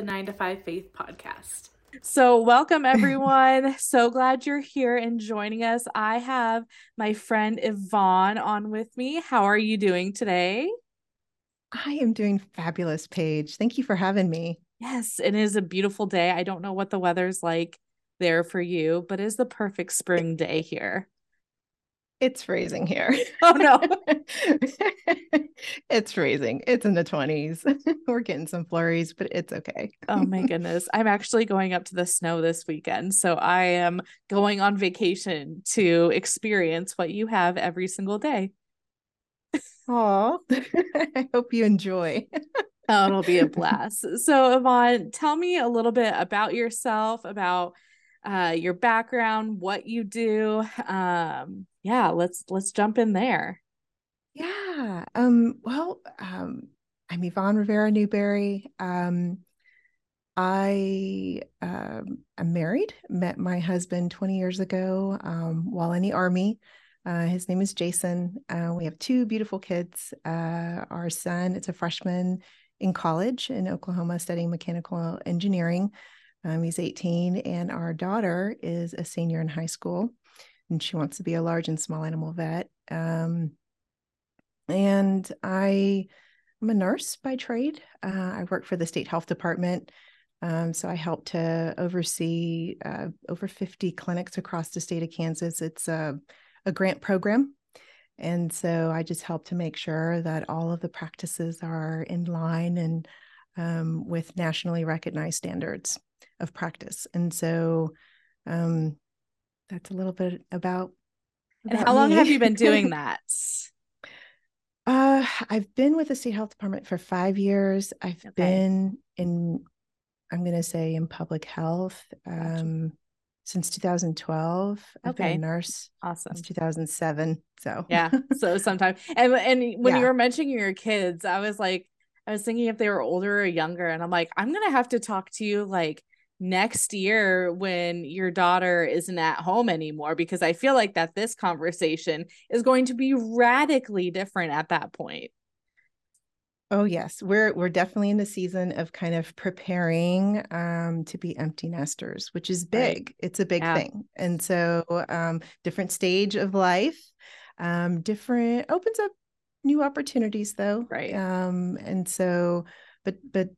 the 9 to 5 Faith podcast. So, welcome everyone. so glad you're here and joining us. I have my friend Ivonne on with me. How are you doing today? I am doing fabulous, Paige. Thank you for having me. Yes, it is a beautiful day. I don't know what the weather's like there for you, but it's the perfect spring day here. It's freezing here. Oh no. it's freezing. It's in the 20s. We're getting some flurries, but it's okay. oh my goodness. I'm actually going up to the snow this weekend. So I am going on vacation to experience what you have every single day. Oh, I hope you enjoy. oh, it'll be a blast. So, Ivonne, tell me a little bit about yourself, about uh, your background, what you do. Um, yeah, let's let's jump in there. Yeah. Um, well, um, I'm Ivonne Rivera Newberry. Um, I um, am married, met my husband 20 years ago um, while in the Army. Uh, his name is Jason. Uh, we have two beautiful kids. Uh, our son, it's a freshman in college in Oklahoma studying mechanical engineering. Um, he's 18, and our daughter is a senior in high school, and she wants to be a large and small animal vet. Um, and I am a nurse by trade. Uh, I work for the state health department. Um, so I help to oversee uh, over 50 clinics across the state of Kansas. It's a, a grant program. And so I just help to make sure that all of the practices are in line and um, with nationally recognized standards of practice. And so um, that's a little bit about. about and how long have you been doing that? uh, I've been with the state health department for five years. I've okay. been in, I'm going to say, in public health. Um, since 2012. I've okay. been a nurse. Awesome. Since 2007. So yeah. So sometime. And and when yeah. you were mentioning your kids, I was like, I was thinking if they were older or younger. And I'm like, I'm gonna have to talk to you like next year when your daughter isn't at home anymore because I feel like that this conversation is going to be radically different at that point. Oh yes, we're we're definitely in the season of kind of preparing um, to be empty nesters, which is big. Right. It's a big yeah. thing, and so um, different stage of life, um, different opens up new opportunities though, right? Um, and so, but but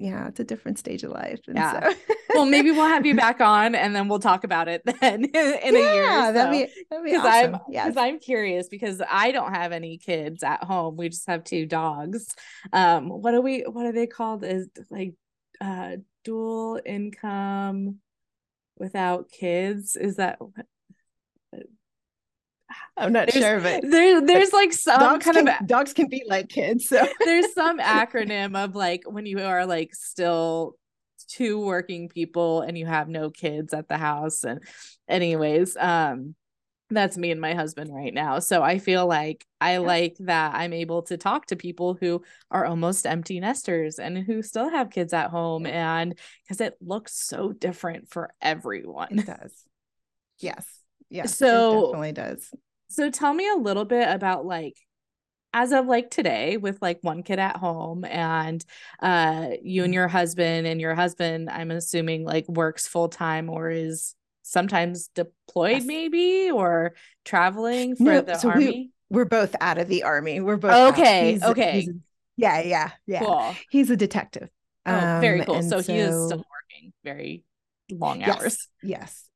yeah, it's a different stage of life. And yeah. So. well, maybe we'll have you back on and then we'll talk about it then in, yeah, a year. Yeah, that'd be that'd be awesome. I'm because I'm curious because I don't have any kids at home. We just have two dogs. Um, what are we what are they called? Is like uh dual income without kids? Is that I'm not there's, sure, but there, there's like some dogs kind can, of dogs can be like kids. So there's some acronym of like when you are like still two working people and you have no kids at the house. And anyways, um, that's me and my husband right now. So I feel like I yeah. like that I'm able to talk to people who are almost empty nesters and who still have kids at home and because it looks so different for everyone. It does. Yes. Yes. So it definitely does. So tell me a little bit about like as of like today with like one kid at home and uh you and mm-hmm. your husband and your husband I'm assuming like works full time or is sometimes deployed yes. maybe or traveling for no, the so army. We, are both out of the army. We're both okay. He's, okay. He's, yeah, yeah, yeah. Cool. He's a detective. Oh, um, very cool. So, so, he is still working very long hours. Yes.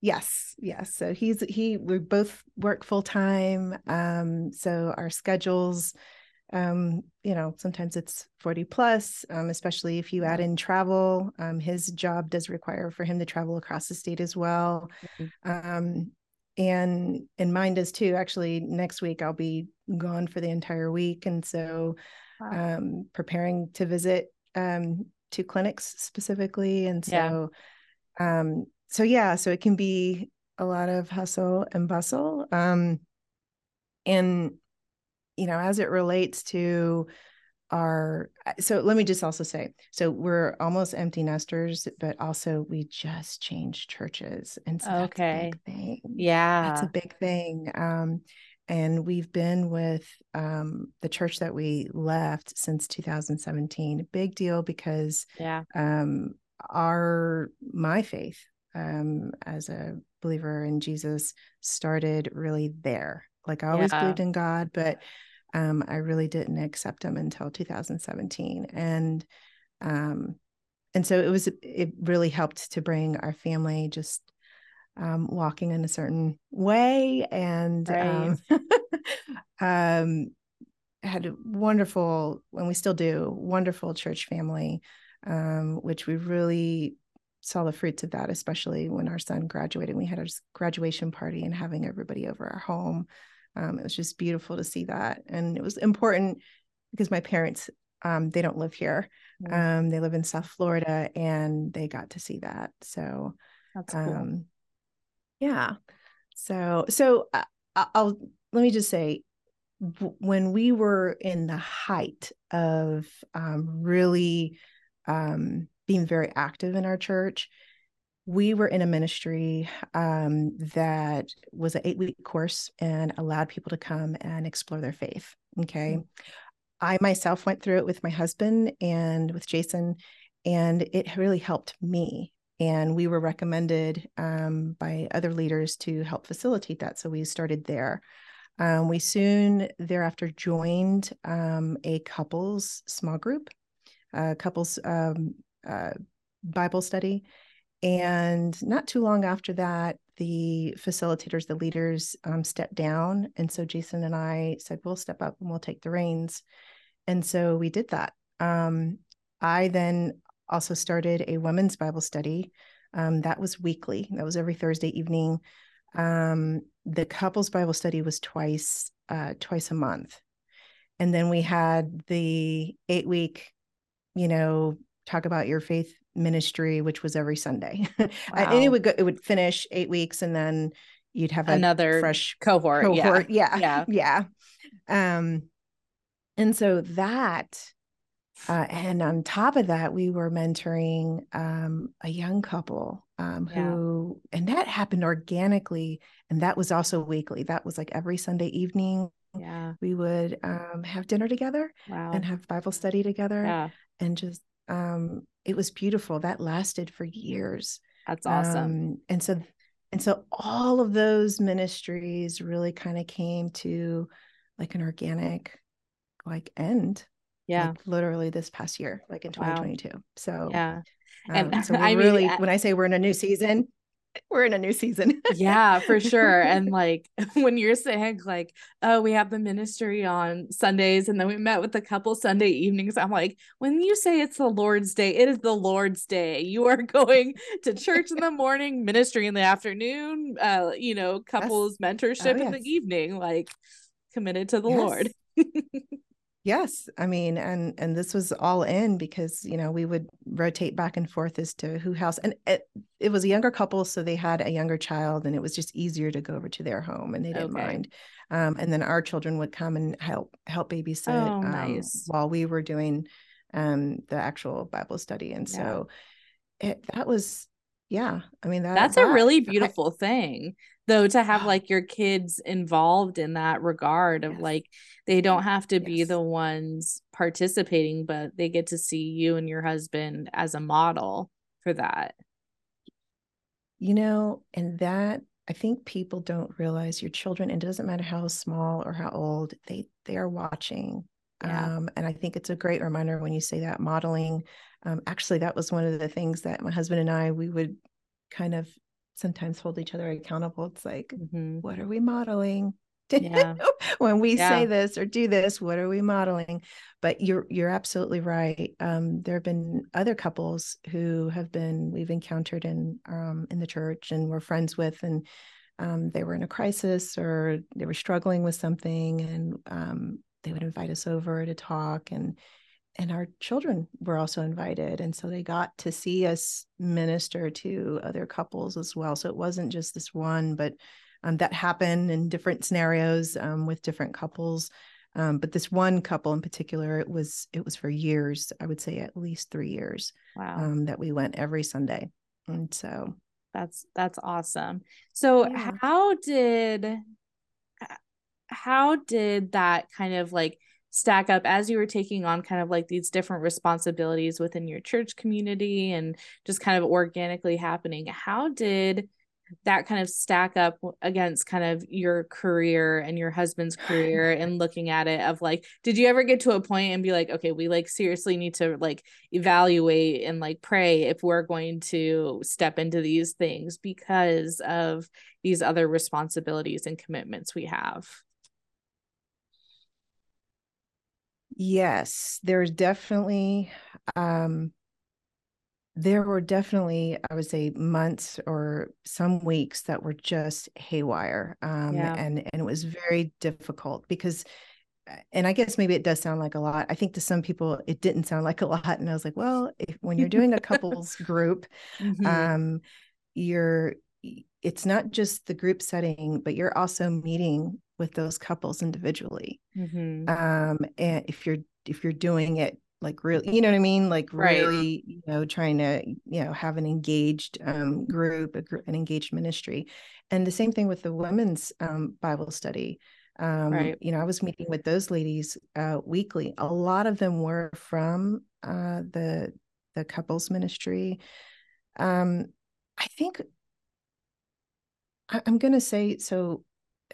Yes. Yes. So he's he we both work full time. Um, so our schedules, um, you know, sometimes it's 40 plus, um, especially if you add in travel. Um, his job does require for him to travel across the state as well. Mm-hmm. Um, and and mine does too. Actually, next week I'll be gone for the entire week. And so wow. um preparing to visit um two clinics specifically. And so yeah. um so yeah, so it can be a lot of hustle and bustle. Um, and you know, as it relates to our so let me just also say so we're almost empty nesters but also we just changed churches and so okay thing yeah that's a big thing um and we've been with um, the church that we left since 2017. Big deal because Yeah. um, our my faith um, as a believer in Jesus started really there. Like I always Yeah. believed in God, but um, I really didn't accept Him until 2017, and um, and so it was it really helped to bring our family just um, walking in a certain way and um, um, had a wonderful and we still do wonderful church family um, which we really saw the fruits of that especially when our son graduated we had our graduation party and having everybody over our home um, it was just beautiful to see that and it was important because my parents um, they don't live here Mm. um, they live in south florida and they got to see that so That's cool. um yeah so so uh, I- i'll let me just say when we were in the height of um really um being very active in our church we were in a ministry um that was an eight week course and allowed people to come and explore their faith okay I myself went through it with my husband and with Jason, and it really helped me. And we were recommended um, by other leaders to help facilitate that. So we started there. Um, we soon thereafter joined um, a couples small group, uh, couples um, uh, Bible study. And not too long after that, the facilitators, the leaders um, stepped down. And so Jason and I said, we'll step up and we'll take the reins. And so we did that. Um, I then also started a women's Bible study. Um, that was weekly, that was every Thursday evening. Um, the couples Bible study was twice, uh, twice a month. And then we had the eight week, you know, talk about your faith ministry, which was every Sunday. and it would go, it would finish eight weeks and then you'd have Another fresh cohort. cohort. Yeah. Yeah. Yeah. Um, and so that, uh, and on top of that, we were mentoring um, a young couple um, Yeah. who, and that happened organically. And that was also weekly. That was like every Sunday evening, Yeah. Yeah. we would um, have dinner together Wow. and have Bible study together. yeah. And just, um, it was beautiful. That lasted for years. That's awesome. Um, and so, and so all of those ministries really kind of came to like an organic, like end. yeah. like, literally this past year, like in Wow. 2022. So, yeah. um, And so I really, I- when I say we're in a new season, we're in a new season. yeah for sure. And like when you're saying like oh we have the ministry on sundays and then we met with a couple sunday evenings i'm like when you say it's the lord's day it is the lord's day. You are going to church in the morning ministry in the afternoon uh you know couples mentorship in the evening like committed to the Yes. lord Yes, I mean, and and this was all in because you know we would rotate back and forth as to who house, and it, it was a younger couple, so they had a younger child, and it was just easier to go over to their home, and they didn't Okay. mind. Um, and then our children would come and help help babysit Oh, um, nice. while we were doing um, the actual Bible study, and Yeah. so it, that was, yeah, I mean that that's a that- really I- beautiful thing though to have like your kids involved in that regard of Yes. like they don't have to be the ones participating but they get to see you and your husband as a model for that you know and that i think people don't realize your children and it doesn't matter how small or how old they they are watching Yeah. um, and i think it's a great reminder when you say that modeling um, actually that was one of the things that my husband and i we would kind of sometimes hold each other accountable it's like Mhm. what are we modeling Yeah. when we Yeah. say this or do this what are we modeling but you're you're absolutely right um, there have been other couples who have been we've encountered in um, in the church and we're friends with and um, they were in a crisis or they were struggling with something and um, they would invite us over to talk and and our children were also invited and so they got to see us minister to other couples as well. So it wasn't just this one but um, that happened in different scenarios um, with different couples. Um, but this one couple in particular it was it was for years i would say at least three years wow. um, that we went every sunday. And so that's that's awesome. So Yeah. how did how did that kind of like stack up as you were taking on kind of like these different responsibilities within your church community and just kind of organically happening how did that kind of stack up against kind of your career and your husband's career and looking at it of like did you ever get to a point and be like okay we like seriously need to like evaluate and like pray if we're going to step into these things because of these other responsibilities and commitments we have yes there's definitely um there were definitely i would say months or some weeks that were just haywire um, yeah. and and it was very difficult because and i guess maybe it does sound like a lot i think to some people it didn't sound like a lot and i was like well if, when you're doing a couples group mm-hmm. um you're it's not just the group setting but you're also meeting with those couples individually mm-hmm. um and if you're if you're doing it like really you know what i mean like right. really you know trying to you know have an engaged um, group a, an engaged ministry and the same thing with the women's um, bible study um, right. you know i was meeting with those ladies uh, weekly a lot of them were from uh, the the couples ministry um, i think I, i'm going to say so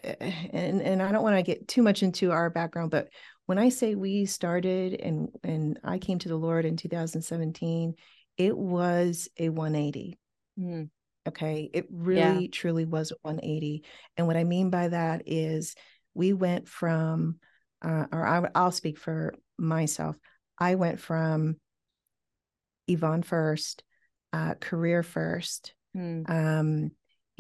and and i don't want to get too much into our background but when I say we started and and I came to the Lord in 2017, it was a 180. Mm. Okay, it really yeah. truly was a 180. And what I mean by that is we went from, uh, or I, I'll speak for myself. I went from Ivonne first, uh, career first. Mm. Um,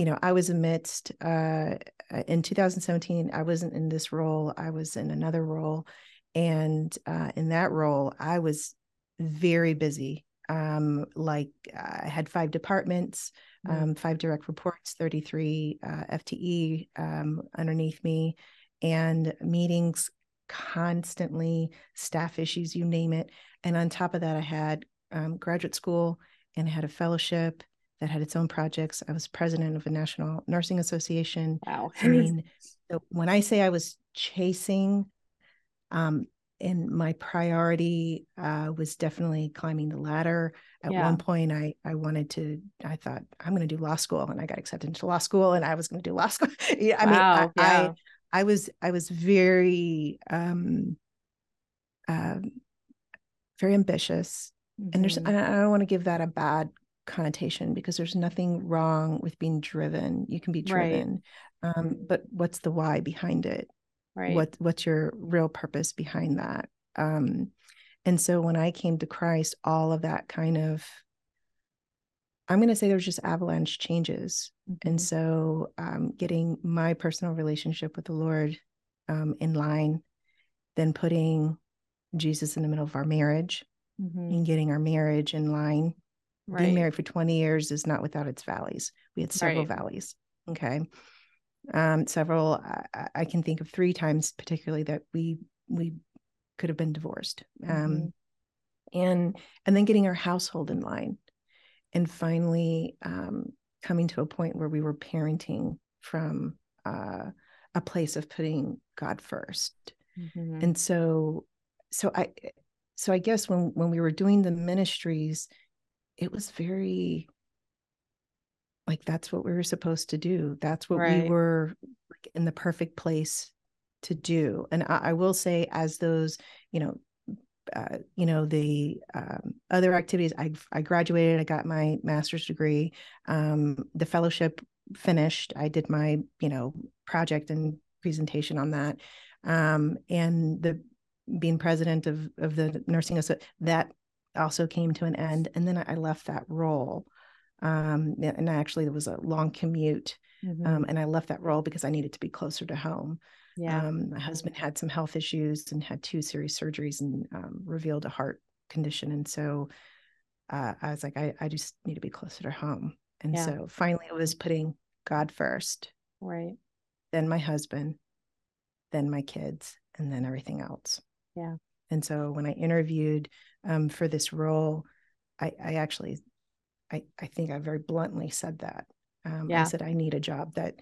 you know, I was amidst uh, uh, in 2017. I wasn't in this role. I was in another role, and uh, in that role, I was very busy. Um, like I had five departments, mm-hmm. um, five direct reports, 33 uh, FTE um, underneath me, and meetings constantly, staff issues, you name it. And on top of that, I had um, graduate school and I had a fellowship that had its own projects. I was president of a national nursing association. Wow. I mean, so when I say I was chasing, um, and my priority uh, was definitely climbing the ladder. At yeah. one point, I I wanted to. I thought I'm going to do law school, and I got accepted into law school, and I was going to do law school. yeah, I wow. mean, I, yeah. I, I was I was very um, uh, very ambitious, mm-hmm. and there's. I don't want to give that a bad connotation because there's nothing wrong with being driven you can be driven right. um, but what's the why behind it right what what's your real purpose behind that um, and so when i came to christ all of that kind of i'm going to say there's just avalanche changes mm-hmm. and so um, getting my personal relationship with the lord um, in line then putting jesus in the middle of our marriage mm-hmm. and getting our marriage in line Right. Being married for 20 years is not without its valleys. We had several right. valleys. Okay. Um, several, I, I, can think of three times particularly that we, we could have been divorced. Um, mm-hmm. and, and then getting our household in line and finally, um, coming to a point where we were parenting from, uh, a place of putting God 1st mm-hmm. And so, so I, so I guess when, when we were doing the ministries, it was very like that's what we were supposed to do. That's what right. we were in the perfect place to do. And I, I will say, as those, you know, uh, you know the um, other activities I, I graduated i got my master's degree um, the fellowship finished i did my you know project and presentation on that um, and the being president of of the nursing so that also came to an end. And then I left that role. Um, and I actually, there was a long commute. Mm-hmm. Um, and I left that role because I needed to be closer to home. Yeah. Um, my husband had some health issues and had two serious surgeries and um, revealed a heart condition. And so uh, I was like, I, I just need to be closer to home. And yeah. so finally, it was putting God first. Right. Then my husband, then my kids, and then everything else. Yeah. And so when I interviewed um, for this role, I, I actually, I, I think I very bluntly said that. Um, yeah. I said I need a job that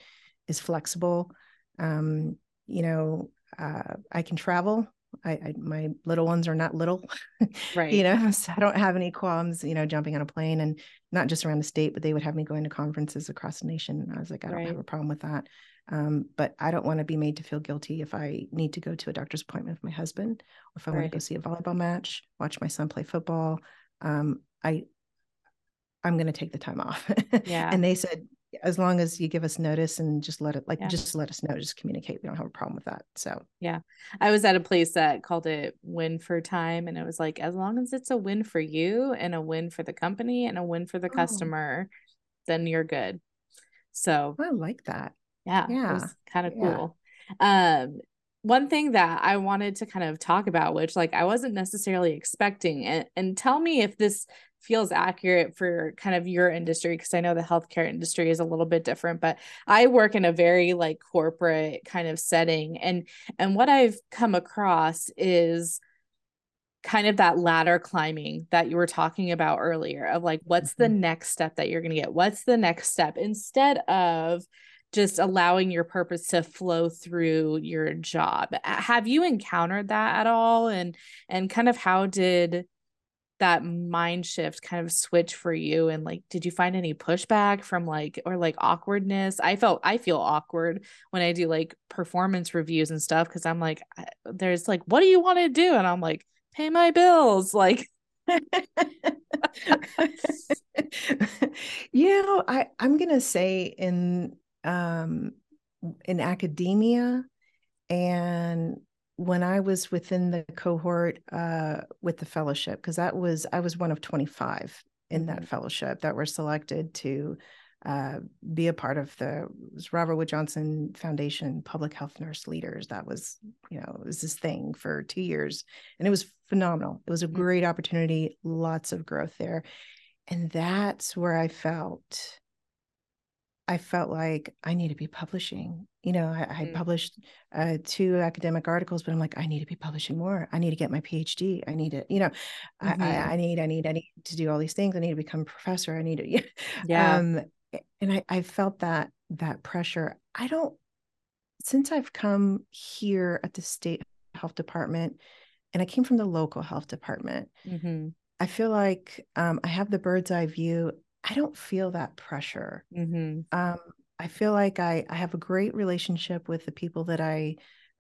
is flexible. Um, you know, uh, I can travel. I, I, my little ones are not little, right? you know, so I don't have any qualms, you know, jumping on a plane and not just around the state, but they would have me going to conferences across the nation. And I was like, I don't Right. have a problem with that. Um, but I don't want to be made to feel guilty if I need to go to a doctor's appointment with my husband, or if I want to go see a volleyball match, watch my son play football. Um, I, I'm going to take the time off. Yeah. and they said, as long as you give us notice and just let it, like, Yeah. just let us know, just communicate. We don't have a problem with that. So yeah I was at a place that called it win for time. And it was like, as long as it's a win for you and a win for the company and a win for the Oh. customer, then you're good. So I like that. Yeah, it was kind of Yeah. cool. Um, one thing that I wanted to kind of talk about, which like I wasn't necessarily expecting, and, and tell me if this feels accurate for kind of your industry, because I know the healthcare industry is a little bit different, but I work in a very like corporate kind of setting. And and what I've come across is kind of that ladder climbing that you were talking about earlier of like what's the next step that you're going to get what's the next step instead of just allowing your purpose to flow through your job. Have you encountered that at all? And and kind of how did that mind shift kind of switch for you? And like did you find any pushback from like or like awkwardness? I felt i feel awkward when i do like performance reviews and stuff because i'm like there's like what do you want to do? And i'm like pay my bills. Like you know, I I'm gonna say in um in academia and when I was within the cohort uh with the fellowship, because that was I was one of 25 in that Mhm. fellowship that were selected to uh, be a part of the Robert Wood Johnson Foundation Public Health Nurse Leaders. That was, you know, it was this thing for two years, and it was phenomenal. It was a Mhm. great opportunity, lots of growth there, and that's where I felt. I felt like I need to be publishing. You know, I, I Mm. published uh, two academic articles, but I'm like, I need to be publishing more. I need to get my PhD. I need to, you know, I, Mhm. I, I need, I need, I need to do all these things. I need to become a professor. I need to, yeah um and I, I felt that that pressure i don't since i've come here at the state health department and i came from the local health department hmm i feel like um, i have the bird's eye view i don't feel that pressure. Hmm um, i feel like I, I have a great relationship with the people that i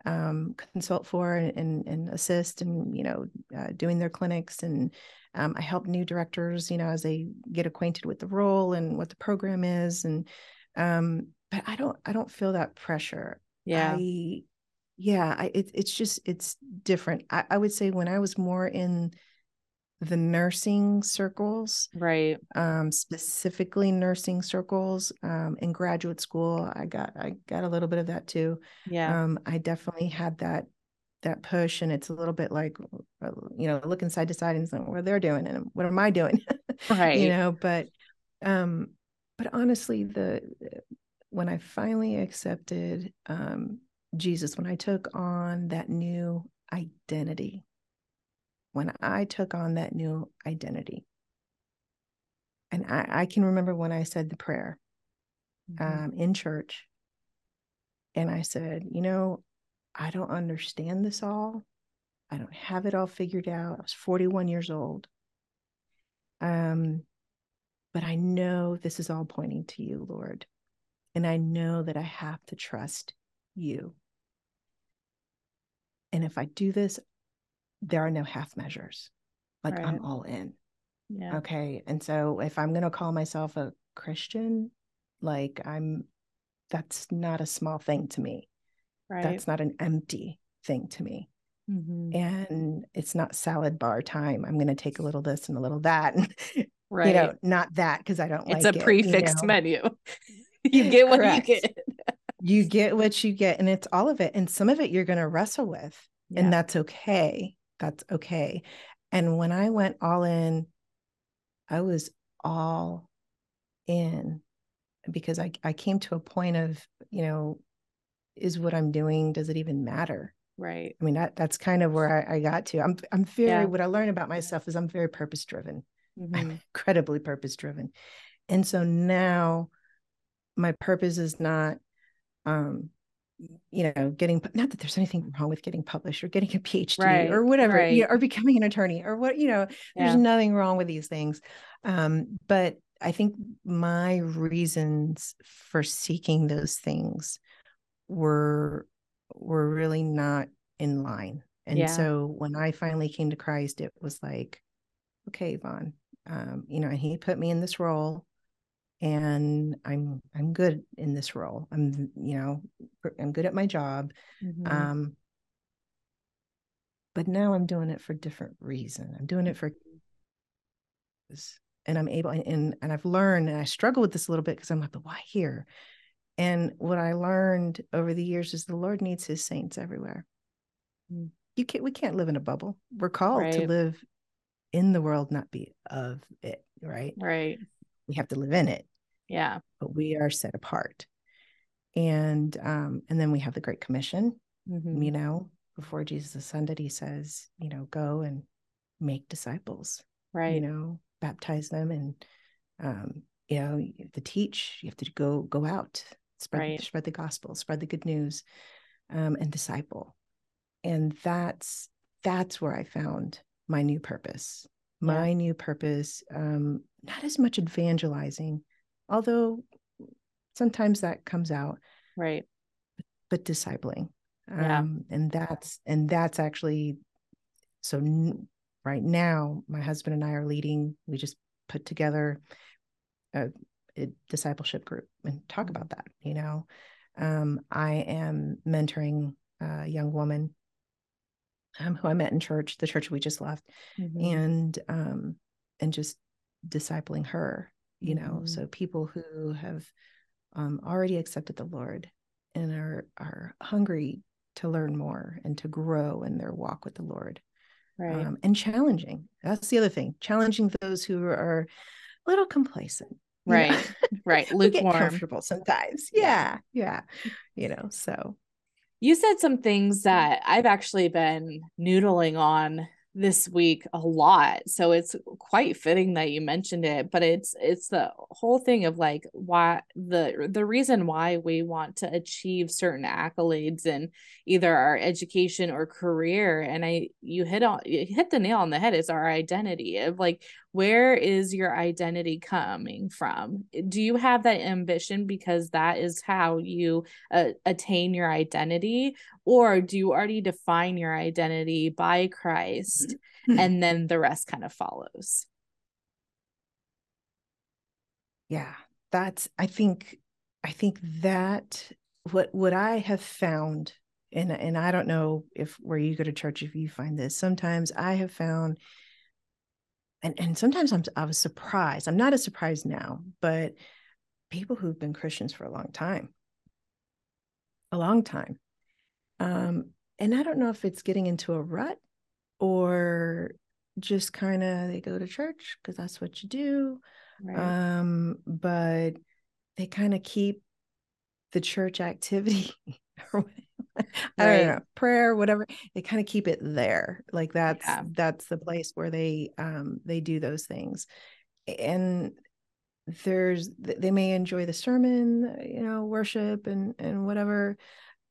um, consult for and, and, and assist and you know uh, doing their clinics and um, i help new directors you know as they get acquainted with the role and what the program is and um, but i don't i don't feel that pressure. Yeah. I yeah I, it, it's just it's different. I, I would say when i was more in the nursing circles right um, specifically nursing circles um, in graduate school. I got I got a little bit of that too. yeah Um, I definitely had that that push, and it's a little bit like uh, you know looking side to side and saying what they're doing and what am I doing, right you know. But um, but honestly, the when I finally accepted um, Jesus, when I took on that new identity, when I took on that new identity, and I, I can remember when I said the prayer Mhm. um, in church, and I said, you know, I don't understand this all. I don't have it all figured out. I was 41 years old. Um, but I know this is all pointing to you, Lord. And I know that I have to trust you. And if I do this, there are no half measures. Like Right. I'm all in. yeah Okay. And so if I'm going to call myself a Christian, like I'm, that's not a small thing to me. right That's not an empty thing to me. Mhm. And it's not salad bar time. I'm going to take a little this and a little that. And, right you know, not that because I don't it's like a it, you prix fixe know. menu you get what Correct. you get You get what you get, and it's all of it. And some of it you're going to wrestle with, yeah and that's okay. That's okay. And when I went all in, I was all in because I, I came to a point of, you know, is what I'm doing, does it even matter? right I mean, that that's kind of where I, I got to. I'm I'm very Yeah. what I learned about myself is I'm very purpose driven. I'm Mhm. incredibly purpose driven. And so now my purpose is not um you know getting not that there's anything wrong with getting published or getting a phd Right, or whatever right. you know, or becoming an attorney or what you know there's Yeah. nothing wrong with these things um but i think my reasons for seeking those things were were really not in line and Yeah. so when i finally came to christ it was like okay vaughn um you know and he put me in this role and i'm i'm good in this role. I'm you know i'm good at my job Mhm. um but now i'm doing it for different reason. I'm doing it for and i'm able and and i've learned and i struggle with this a little bit because i'm like but why here? And what i learned over the years is the lord needs his saints everywhere. Mm. you can't we can't live in a bubble. We're called to live in the world not be of it right? Right. we have to live in it Yeah. but we are set apart and um and then we have the great commission Mhm. you know before jesus ascended he says you know go and make disciples Right. you know baptize them and um you know you have to teach you have to go go out spread Right. spread the gospel spread the good news um and disciple and that's that's where i found my new purpose Yeah. my new purpose um not as much evangelizing although sometimes that comes out Right. but discipling Yeah. um and that's and that's actually so n- right now my husband and i are leading we just put together a, a discipleship group and talk Mhm. about that you know um i am mentoring a young woman um, who i met in church the church we just left Mhm. and um and just discipling her you know Mhm. so people who have um already accepted the lord and are are hungry to learn more and to grow in their walk with the lord Right. um, and challenging that's the other thing challenging those who are a little complacent you know? Right. Right. Lukewarm. comfortable sometimes Yeah. yeah yeah you know so You said some things that I've actually been noodling on this week a lot. So it's quite fitting that you mentioned it, but it's it's the whole thing of like why the the reason why we want to achieve certain accolades in either our education or career and I you hit on you hit the nail on the head is our identity of like where is your identity coming from? Do you have that ambition because that is how you uh, attain your identity or do you already define your identity by Christ and then the rest kind of follows yeah that's i think i think that what what i have found and and i don't know if where you go to church if you find this sometimes i have found and and sometimes i'm i was surprised i'm not as surprised now but people who've been christians for a long time. A long time. Um and i don't know if it's getting into a rut or just kind of they go to church because that's what you do right. um but they kind of keep the church activity or i Right. don't know prayer whatever they kind of keep it there like that's Yeah. that's the place where they um they do those things and there's they may enjoy the sermon you know worship and and whatever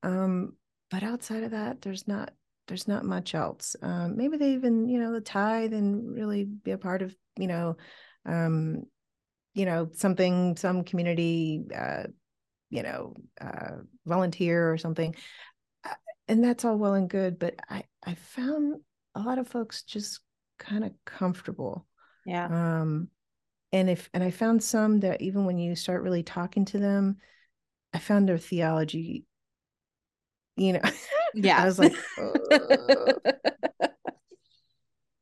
um but outside of that there's not there's not much else um maybe they even you know the tithe and really be a part of you know um you know something some community uh you know uh volunteer or something Uh, and that's all well and good but i i found a lot of folks just kind of comfortable yeah. um and if and i found some that even when you start really talking to them i found their theology you know yeah. i was like oh,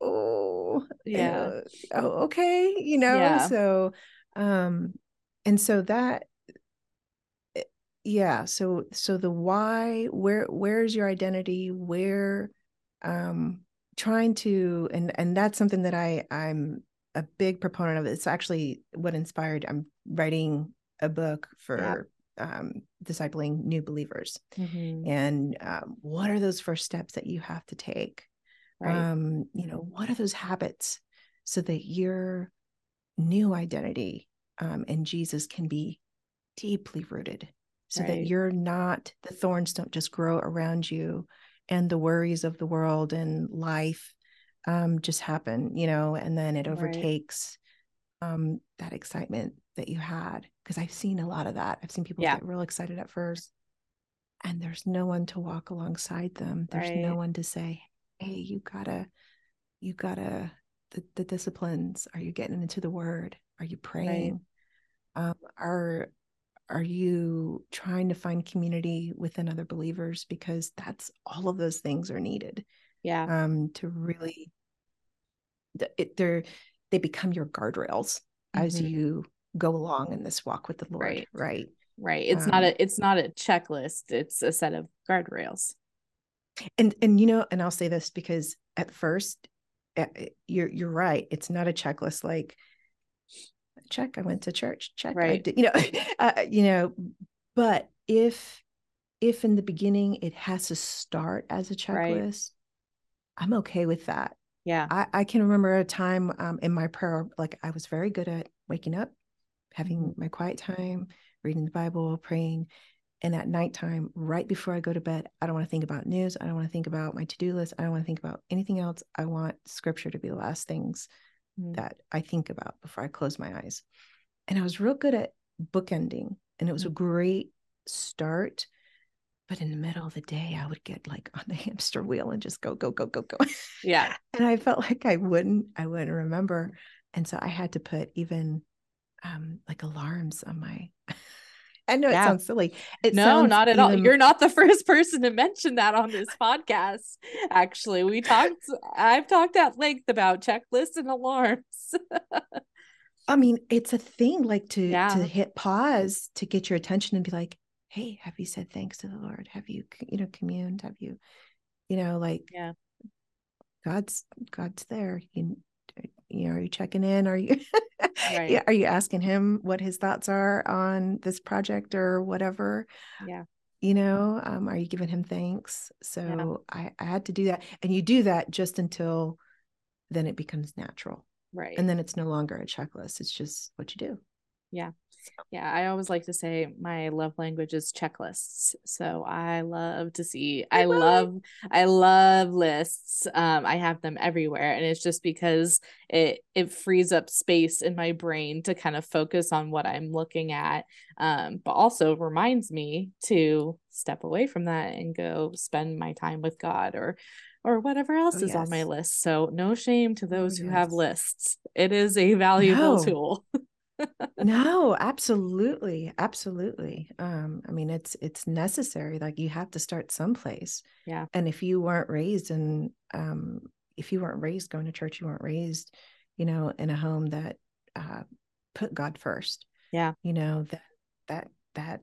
oh yeah. uh, oh okay you know Yeah. so um and so that yeah so so the why where where's your identity? Where um trying to and and that's something that i i'm a big proponent of. It's actually what inspired i'm writing a book for um discipling new believers. Mhm. and um, what are those first steps that you have to take? Right. Um you know what are those habits so that your new identity um in jesus can be deeply rooted so Right. that you're not the thorns don't just grow around you and the worries of the world and life um, just happen, you know, and then it Right. overtakes um, that excitement that you had. Because I've seen a lot of that. I've seen people Yeah. get real excited at first, and there's no one to walk alongside them. There's Right. no one to say, "Hey, you gotta, you gotta." The, the disciplines are you getting into the word are you praying um, are are you trying to find community within other believers because that's all of those things are needed Yeah. um to really it, they're they become your guardrails as Mhm. you go along in this walk with the lord Right. right, Right. It's not um, a it's not a checklist. It's a set of guardrails. and and you know and i'll say this because at first uh, you're you're right it's not a checklist like check i went to church check I Right. did, you know uh, you know but if if in the beginning it has to start as a Right. checklist i'm okay with that Yeah. I, I can remember a time um, in my prayer, like I was very good at waking up, having my quiet time, reading the Bible, praying. And at nighttime, right before I go to bed, I don't want to think about news. I don't want to think about my to do list. I don't want to think about anything else. I want scripture to be the last things Mhm. that I think about before I close my eyes. And I was real good at bookending, and it was a great start. But in the middle of the day, I would get like on the hamster wheel and just go, go, go, go, go. Yeah. and I felt like I wouldn't, I wouldn't remember. And so I had to put even um like alarms on my I know Yeah. it sounds silly. It no, not at all. You're not the first person to mention that on this podcast. Actually, we talked I've talked at length about checklists and alarms. I mean, it's a thing like to Yeah. to hit pause to get your attention and be like, hey, have you said thanks to the Lord? Have you, you know, communed? Have you, you know, like Yeah. God's God's there. You, you know, are you checking in? Are you Right. yeah, are you asking him what his thoughts are on this project or whatever? Yeah. You know, um, are you giving him thanks? So I, I had to do that. And you do that just until then it becomes natural. Right. And then it's no longer a checklist. It's just what you do. Yeah. Yeah. I always like to say my love language is checklists. So I love to see, I Sibling. love, I love lists. Um, I have them everywhere. And it's just because it it frees up space in my brain to kind of focus on what I'm looking at. Um, but also reminds me to step away from that and go spend my time with God or or whatever else Oh, is on my list. So no shame to Oh, those who have lists. It is a valuable No. tool. no absolutely absolutely um i mean it's it's necessary like you have to start someplace Yeah. and if you weren't raised and, um if you weren't raised going to church you weren't raised you know in a home that uh put god first Yeah. you know that that that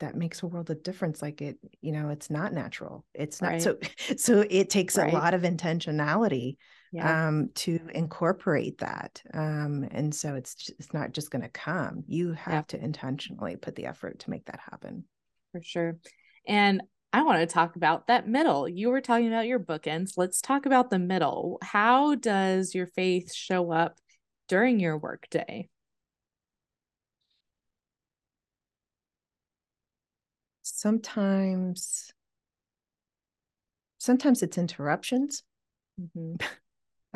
that makes a world of difference like it you know it's not natural it's not Right. so so it takes Right. a lot of intentionality Yeah. um to incorporate that um and so it's just, it's not just going to come you have to intentionally put the effort to make that happen for sure. And I want to talk about that middle. You were talking about your bookends. Let's talk about the middle. How does your faith show up during your workday? sometimes sometimes it's interruptions Mhm.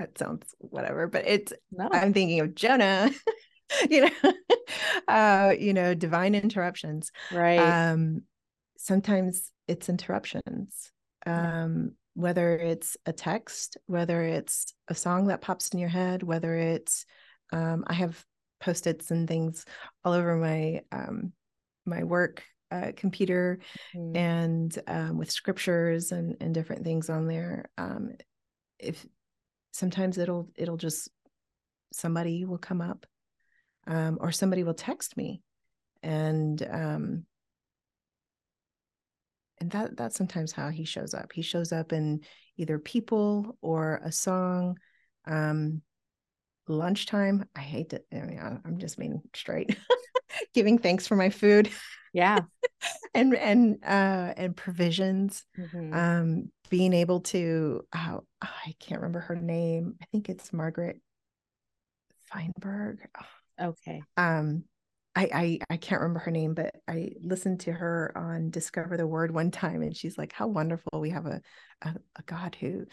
that sounds whatever but it's No. i'm thinking of jonah you know uh you know divine interruptions right. um sometimes it's interruptions um whether it's a text whether it's a song that pops in your head whether it's um i have post-its and things all over my um my work uh, computer Mhm. and um, with scriptures and and different things on there um if sometimes it'll it'll just somebody will come up um or somebody will text me and um and that that's sometimes how he shows up. He shows up in either people or a song um lunchtime. I hate to I mean, i'm just being straight giving thanks for my food yeah. and and uh and provisions Mhm. um being able to oh, i can't remember her name i think it's margaret feinberg okay. um I, I I can't remember her name, but I listened to her on Discover the Word one time, and she's like, "How wonderful we have a a, a God who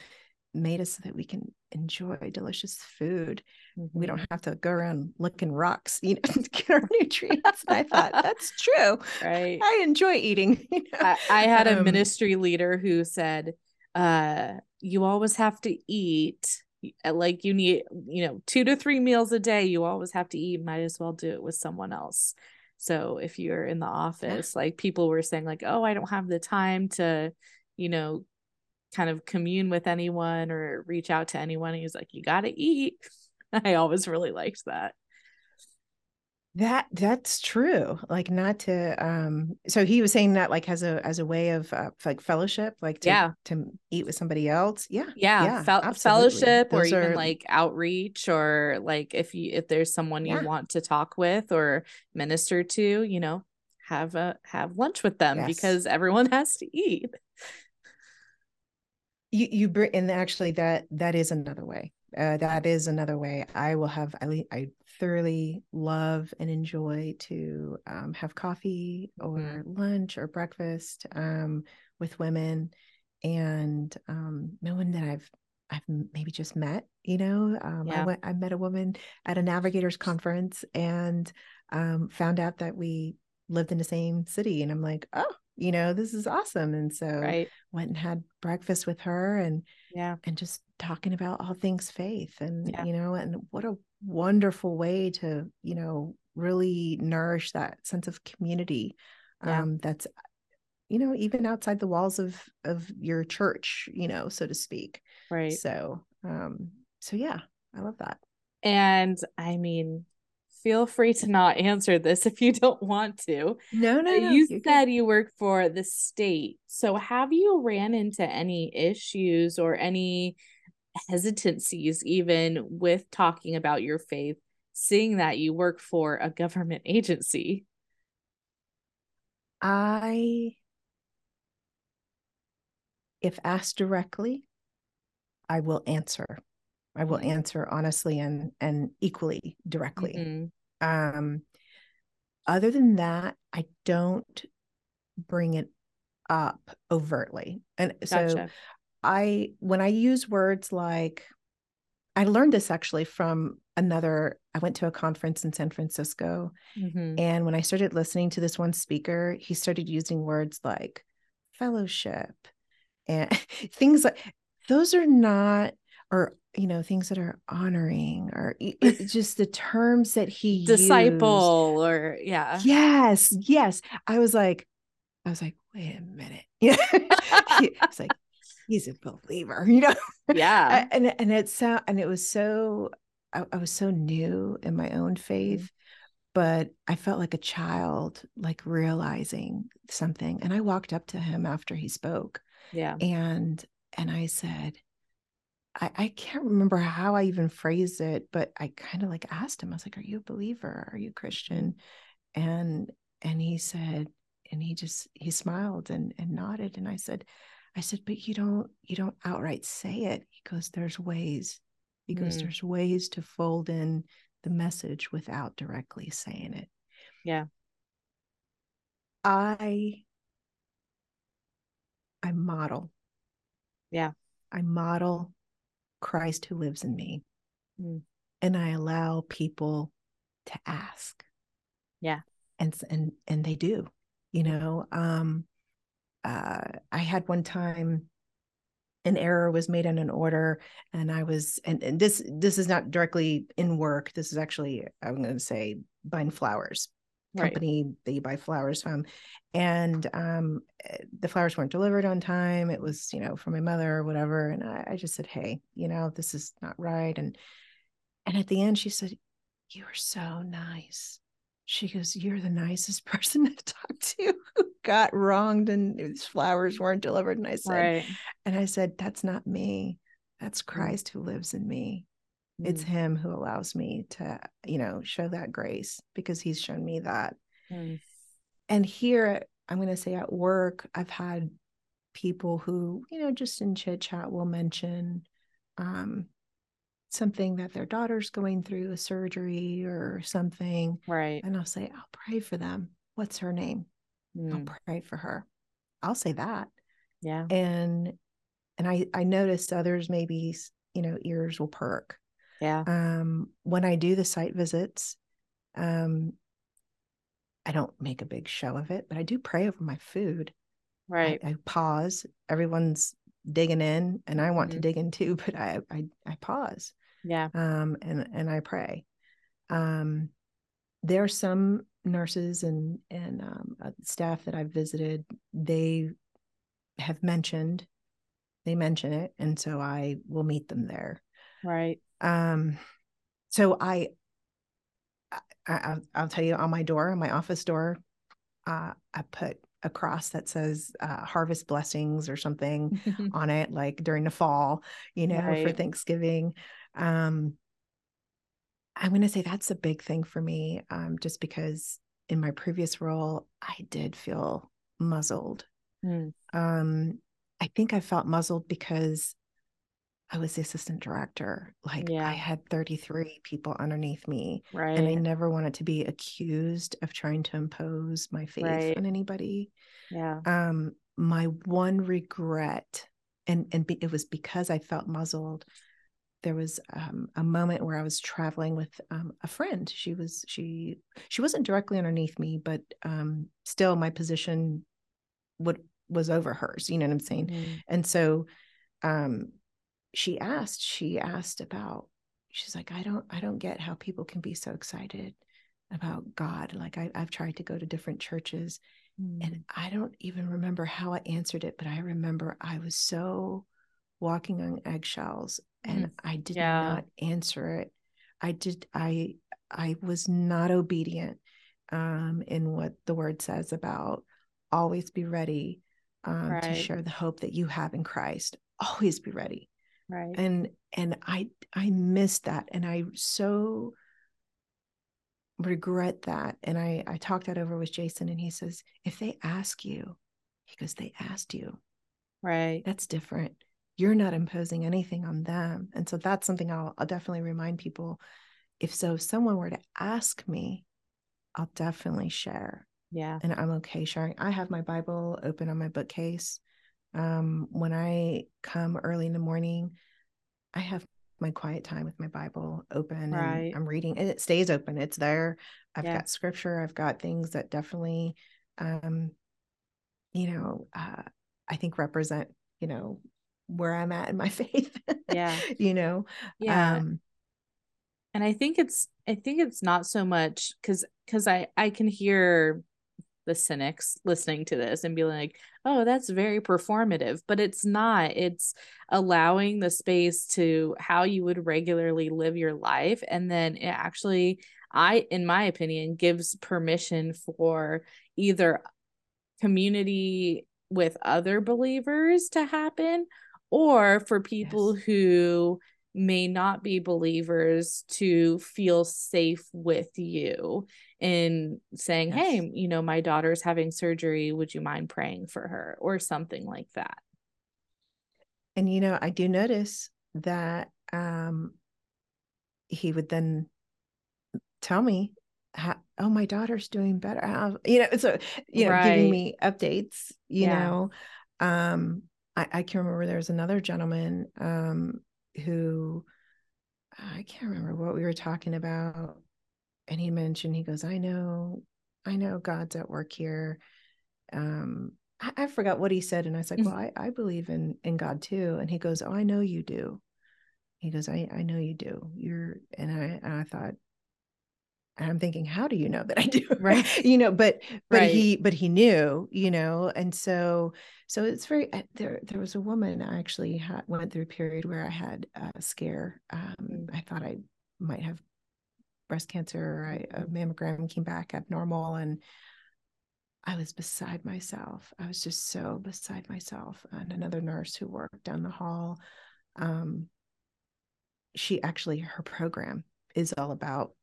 made us so that we can enjoy delicious food. Mm-hmm. We don't have to go around licking rocks, you know, to get our nutrients." and I thought that's true. Right. I enjoy eating. You know? I, I, had a um, ministry leader who said, uh, "You always have to eat." like you need you know two to three meals a day you always have to eat might as well do it with someone else so if you're in the office yeah. like people were saying like oh i don't have the time to you know kind of commune with anyone or reach out to anyone he's like you got to eat i always really liked that that that's true. Like not to um so he was saying that like as a as a way of uh, like fellowship, like to, yeah. to eat with somebody else. Yeah. Yeah. yeah Fel- fellowship Those or are... even like outreach or like if you if there's someone yeah. you want to talk with or minister to, you know, have a have lunch with them yes. because everyone has to eat. You you bring and actually that that is another way. Uh, that is another way. I will have I I thoroughly love and enjoy to um, have coffee or mm-hmm. lunch or breakfast um, with women and um, no one that I've I've maybe just met. You know, um, yeah. I went I met a woman at a navigators conference and um, found out that we lived in the same city, and I'm like, oh, you know, this is awesome. And so right. went and had breakfast with her and yeah, and just talking about all things faith and yeah. you know, and what a wonderful way to, you know, really nourish that sense of community. Yeah. Um, that's you know, even outside the walls of of your church, you know, so to speak. Right. So um, so yeah, I love that. And I mean, feel free to not answer this if you don't want to. No, no, no. You said good. you work for the state. So have you ran into any issues or any hesitancies even with talking about your faith, seeing that you work for a government agency? I if asked directly, I will answer. I will mm-hmm. answer honestly and and equally directly. Mm-hmm. Um, other than that, I don't bring it up overtly. And gotcha. so I when I use words like I learned this actually from another I went to a conference in San Francisco mm-hmm. and when I started listening to this one speaker, he started using words like fellowship and things like those are not or you know things that are honoring or just the terms that he disciple used. or yeah. Yes yes. I was like i was like wait a minute. Yeah. It's like he's a believer you know? Yeah. And and it's so and it was so I, I was so new in my own faith mm-hmm. but i felt like a child like realizing something and i walked up to him after he spoke yeah. and and i said I, I can't remember how I even phrased it, but I kind of like asked him, I was like, Are you a believer? Are you Christian? And and he said, and he just he smiled and and nodded. And I said, I said, but you don't you don't outright say it. He goes, There's ways. He goes, mm. There's ways to fold in the message without directly saying it. Yeah. I I model. Yeah. I model Christ who lives in me. Mm. And I allow people to ask. Yeah. And and and they do. You know, um uh I had one time an error was made on an order and I was and, and this this is not directly in work. This is actually I'm going to say buying flowers company right. that you buy flowers from. And um, eh, the flowers weren't delivered on time. It was you know for my mother or whatever. And I, I, just said hey you know this is not right. And and at the end she said you are so nice. She goes you're the nicest person to talk to who got wronged and these flowers weren't delivered. And i said right. and i said that's not me. That's christ who lives in me it's mm. him who allows me to you know show that grace because he's shown me that. And here i'm going to say at work i've had people who you know just in chit chat will mention um something that their daughter's going through a surgery or something Right. and i'll say i'll pray for them. What's her name? I'll Mm, pray for her. I'll say that. Yeah. and and i i noticed others maybe you know ears will perk Yeah. um when i do the site visits um i don't make a big show of it but i do pray over my food Right. I, pause everyone's digging in and i want to Mhm. dig in too but i i, I pause Yeah. um and and i pray um there are some nurses and and um, uh, staff that i've visited they have mentioned they mention it and so i will meet them there Right. Um so i I, i'll tell you on my door on my office door uh i put a cross that says uh, harvest blessings or something on it like during the fall you know for thanksgiving. Um i'm going to say that's a big thing for me um just because in my previous role i did feel muzzled. Mm, um i think i felt muzzled because i was the assistant director like Yeah. i had 33 people underneath me Right. and i never wanted to be accused of trying to impose my faith Right. on anybody Yeah. um my one regret and and be, it was because i felt muzzled there was um, a moment where i was traveling with um, a friend she was she she wasn't directly underneath me but um still my position would was over hers you know what i'm saying Mm, and so um she asked she asked about she's like i don't i don't get how people can be so excited about god like I, i've tried to go to different churches mm, and I don't even remember how I answered it, but I remember I was so walking on eggshells and I did Yeah. not answer it. I did I I was not obedient um in what the word says about always be ready um to share the hope that you have in Christ. Always be ready. Right. And and I I missed that and I so regret that and i i talked that over with jason and he says if they ask you he goes they asked you Right. that's different you're not imposing anything on them and so that's something i'll, I'll definitely remind people if so if someone were to ask me i'll definitely share Yeah. and i'm okay sharing i have my bible open on my bookcase um when i come early in the morning i have my quiet time with my bible open Right. and i'm reading and it stays open it's there i've Yeah. got scripture i've got things that definitely um you know uh i think represent you know where i'm at in my faith Yeah. you know Yeah. um and i think it's i think it's not so much because because i i can hear the cynics listening to this and be like oh that's very performative but it's not it's allowing the space to how you would regularly live your life and then it actually i in my opinion gives permission for either community with other believers to happen or for people Yes. who may not be believers to feel safe with you in saying Yes. hey you know my daughter's having surgery would you mind praying for her or something like that and you know i do notice that um he would then tell me how, oh my daughter's doing better how, you know so you know Right. giving me updates you Yeah. know um I, I can remember there was another gentleman um who i can't remember what we were talking about and he mentioned he goes i know i know god's at work here. Um I, I forgot what he said and i was like Mm. well I, I believe in in god too. And he goes oh i know you do. He goes i i know you do. You're and i and i thought and i'm thinking how do you know that i do Right. you know but but Right. he but he knew you know and so so it's very uh, there there was a woman i actually had went through a period where i had a scare um i thought i might have breast cancer or I, a mammogram came back abnormal and I was beside myself. I was just so beside myself. And another nurse who worked down the hall, um, she actually her program is all about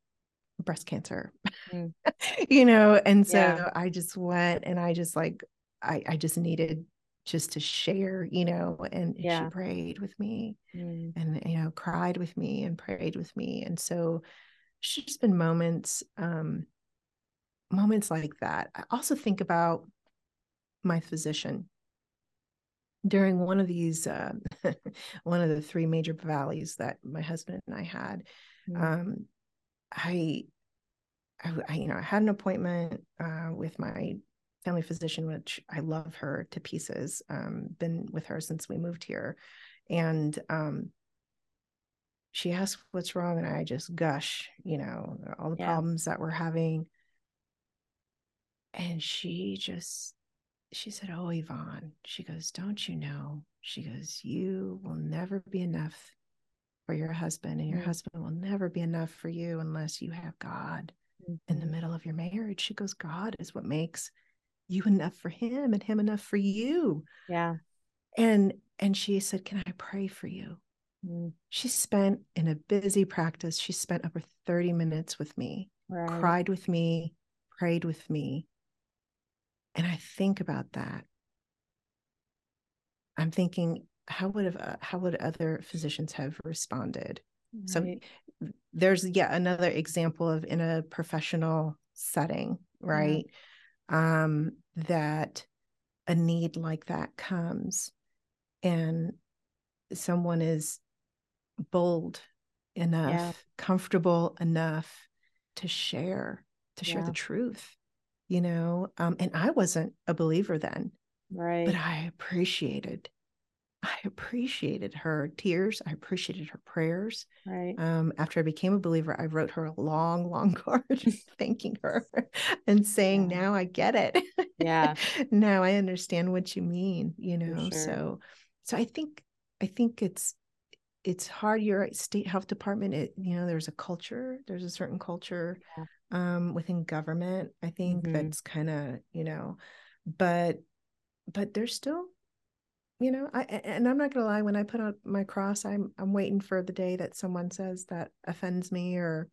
breast cancer, Mm. you know. And so Yeah. I just went and I just like I I just needed just to share, you know, and Yeah. she prayed with me Mm. and you know cried with me and prayed with me and so just been moments um moments like that i also think about my physician during one of these uh one of the three major valleys that my husband and i had Mm. um i I, I, you know, I had an appointment uh, with my family physician, which I love her to pieces. Um, been with her since we moved here, and um, she asked what's wrong, and I just gush, you know, all the Yeah. problems that we're having, and she just she said, "Oh, Ivonne," she goes, "Don't you know?" She goes, "You will never be enough for your husband, and your Mm. husband will never be enough for you unless you have God." in the Mhm. middle of your marriage. She goes, God is what makes you enough for him and him enough for you. Yeah. And and she said, Can I pray for you? Mm. She spent in a busy practice, she spent over 30 minutes with me, Right. cried with me, prayed with me. And I think about that. I'm thinking, how would have uh, how would other physicians have responded? So there's yet another example of in a professional setting, right? Um, that a need like that comes and someone is bold enough, comfortable enough to share, to share Yeah. the truth, you know. Um, and I wasn't a believer then, Right. but I appreciated I appreciated her tears. I appreciated her prayers. right. Um, after I became a believer, I wrote her a long, long card thanking her and saying, Yeah. Now I get it. Yeah. now I understand what you mean, you know. sure. So so I think I think it's it's hard. You're state health department, it you know, there's a culture, there's a certain culture Yeah. um within government, I think Mhm. that's kind of, you know, but but there's still you know i and i'm not gonna lie when i put on my cross i'm i'm waiting for the day that someone says that offends me or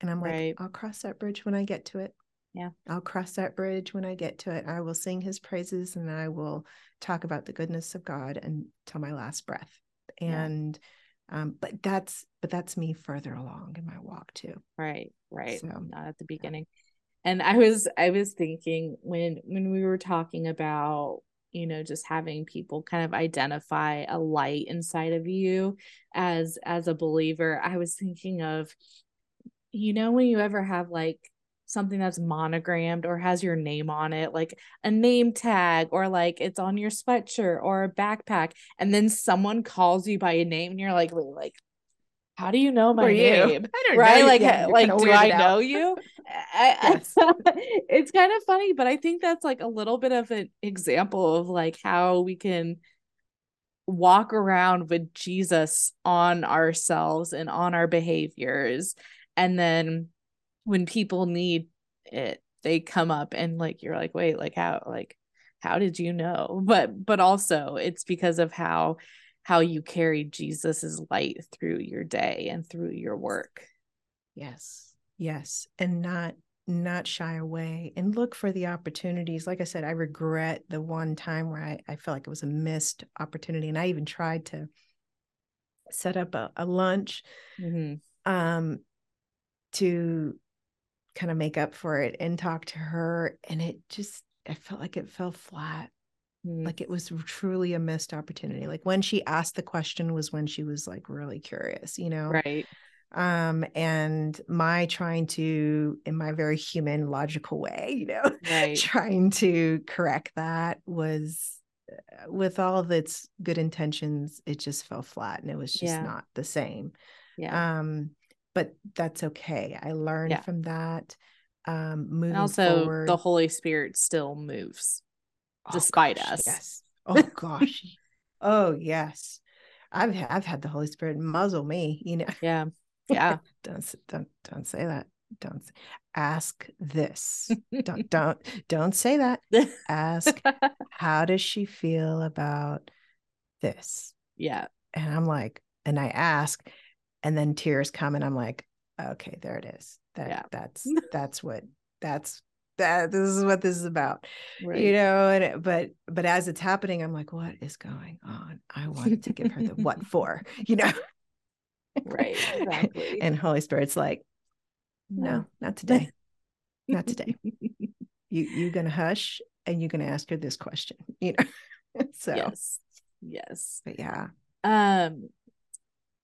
and i'm like Right. i'll cross that bridge when i get to it Yeah. i'll cross that bridge when i get to it i will sing his praises and i will talk about the goodness of god until my last breath Yeah. and um but that's but that's me further along in my walk too Right. Right. So, Not at the beginning. And I was I was thinking when when we were talking about you know just having people kind of identify a light inside of you as as a believer i was thinking of you know when you ever have like something that's monogrammed or has your name on it like a name tag or like it's on your sweatshirt or a backpack and then someone calls you by a name and you're like like how do you know my name? I don't right? know. like Yeah, like do i out. know you? I, I- it's kind of funny but i think that's like a little bit of an example of like how we can walk around with jesus on ourselves and on our behaviors and then when people need it they come up and like you're like wait like how like how did you know? But but also it's because of how how you carry jesus's light through your day and through your work Yes. Yes. And not not shy away and look for the opportunities. Like I said, I regret the one time where I, I felt like it was a missed opportunity. And I even tried to set up a, a lunch mm-hmm. um to kind of make up for it and talk to her. And it just I felt like it fell flat. Like it was truly a missed opportunity. Like when she asked the question was when she was like really curious, you know? right um and my trying to in my very human logical way you know Right. trying to correct that was uh, with all of its good intentions it just fell flat and it was just Yeah. not the same yeah um but that's okay i learned Yeah. from that um moving and also forward the holy spirit still moves Oh, despite gosh, us. yes. Oh gosh. Oh yes. I've i've had the holy spirit muzzle me you know. Yeah. Yeah. Don't don't don't say that. Don't ask this. Don't don't don't say that. Ask how does she feel about this? Yeah. And i'm like and i ask and then tears come and i'm like okay there it is. That Yeah. that's that's what that's that this is what this is about right. you know and but but as it's happening i'm like what is going on? I wanted to give her the what for you know? Right exactly. And holy spirit's like no, no not today. Not today. You you're gonna hush and you're gonna ask her this question you know? So yes yes. But yeah. Um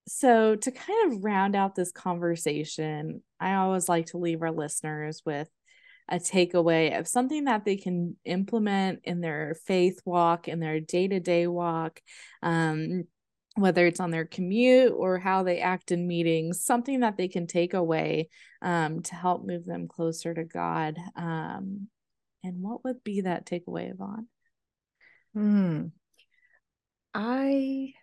so to kind of round out this conversation i always like to leave our listeners with a takeaway of something that they can implement in their faith walk in their day-to-day walk um, whether it's on their commute or how they act in meetings something that they can take away um, to help move them closer to god um, and what would be that takeaway Ivonne hmm. i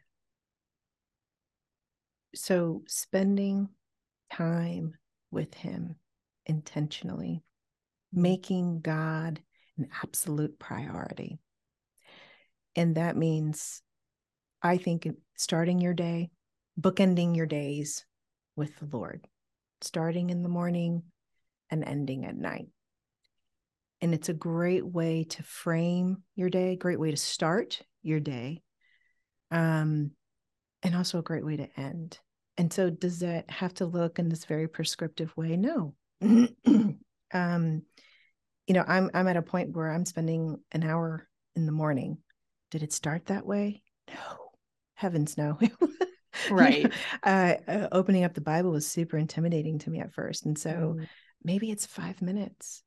so spending time with him intentionally making God an absolute priority. And that means, I think, starting your day, bookending your days with the Lord, starting in the morning and ending at night. And it's a great way to frame your day, great way to start your day, um, and also a great way to end. And so, does that have to look in this very prescriptive way? No. um, you know, I'm I'm at a point where I'm spending an hour in the morning. Did it start that way? No, heavens no. right. uh, uh, opening up the Bible was super intimidating to me at first, and so mm. maybe it's five minutes.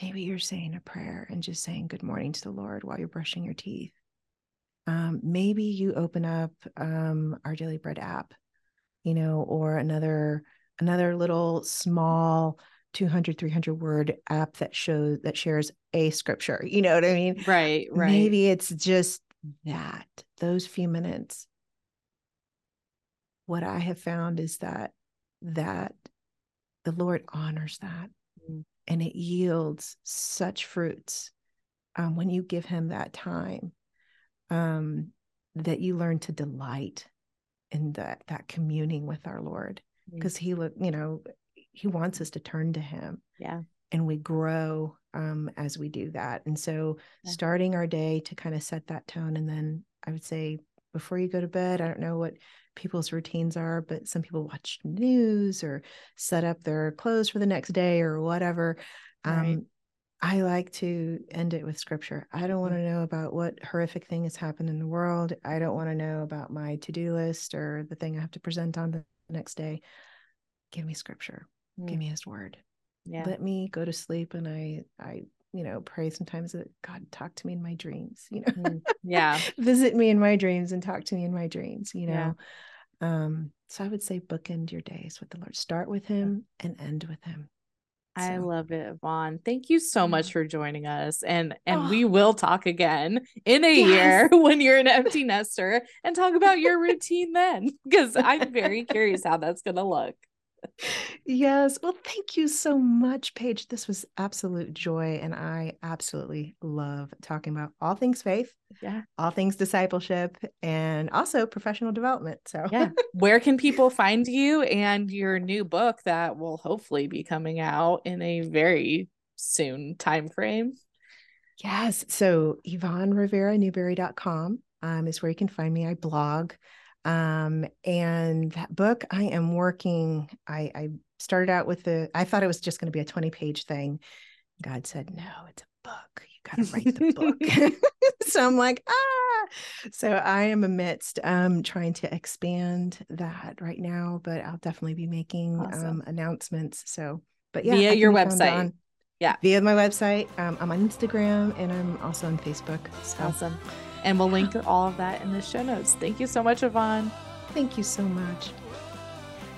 Maybe you're saying a prayer and just saying good morning to the Lord while you're brushing your teeth. Um, maybe you open up um, our Daily Bread app, you know, or another another little small 200 300 word app that shows that shares a scripture you know what i mean right right maybe it's just that those few minutes what i have found is that that the lord honors that mm. and it yields such fruits um, when you give him that time um, that you learn to delight in that that communing with our lord because mm. he look you know he wants us to turn to him yeah and we grow um, as we do that and so yeah. starting our day to kind of set that tone and then i would say before you go to bed i don't know what people's routines are but some people watch news or set up their clothes for the next day or whatever right. um, I like to end it with scripture. I don't want to know about what horrific thing has happened in the world. I don't want to know about my to do list or the thing I have to present on the next day. Give me scripture mm. give me his word yeah let me go to sleep and i i you know pray sometimes that god talk to me in my dreams you know mm. yeah visit me in my dreams and talk to me in my dreams you know yeah. um so i would say bookend your days with the lord start with him yeah. and end with him I love it, Vaughn. Thank you so much for joining us. And and oh. we will talk again in a yes. year when you're an empty nester and talk about your routine then. Because I'm very curious how that's gonna look yes. Well, thank you so much, Paige. This was absolute joy. And I absolutely love talking about all things faith, yeah, all things discipleship, and also professional development. So, yeah. Where can people find you and your new book that will hopefully be coming out in a very soon time frame? Yes. So, Ivonne Rivera Newberry.com um, is where you can find me. I blog. Um, and that book, I am working. I, I started out with the, I thought it was just going to be a 20 page thing. God said, no, it's a book. You got to write the book. so I'm like, ah. So I am amidst um, trying to expand that right now, but I'll definitely be making awesome. um, announcements. So, but yeah, via your website. On, yeah, via my website. Um, I'm on Instagram and I'm also on Facebook. So. Awesome. And we'll link all of that in the show notes. Thank you so much, Ivonne. Thank you so much.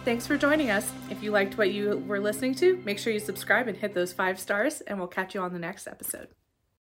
Thanks for joining us. If you liked what you were listening to, make sure you subscribe and hit those five stars, and we'll catch you on the next episode.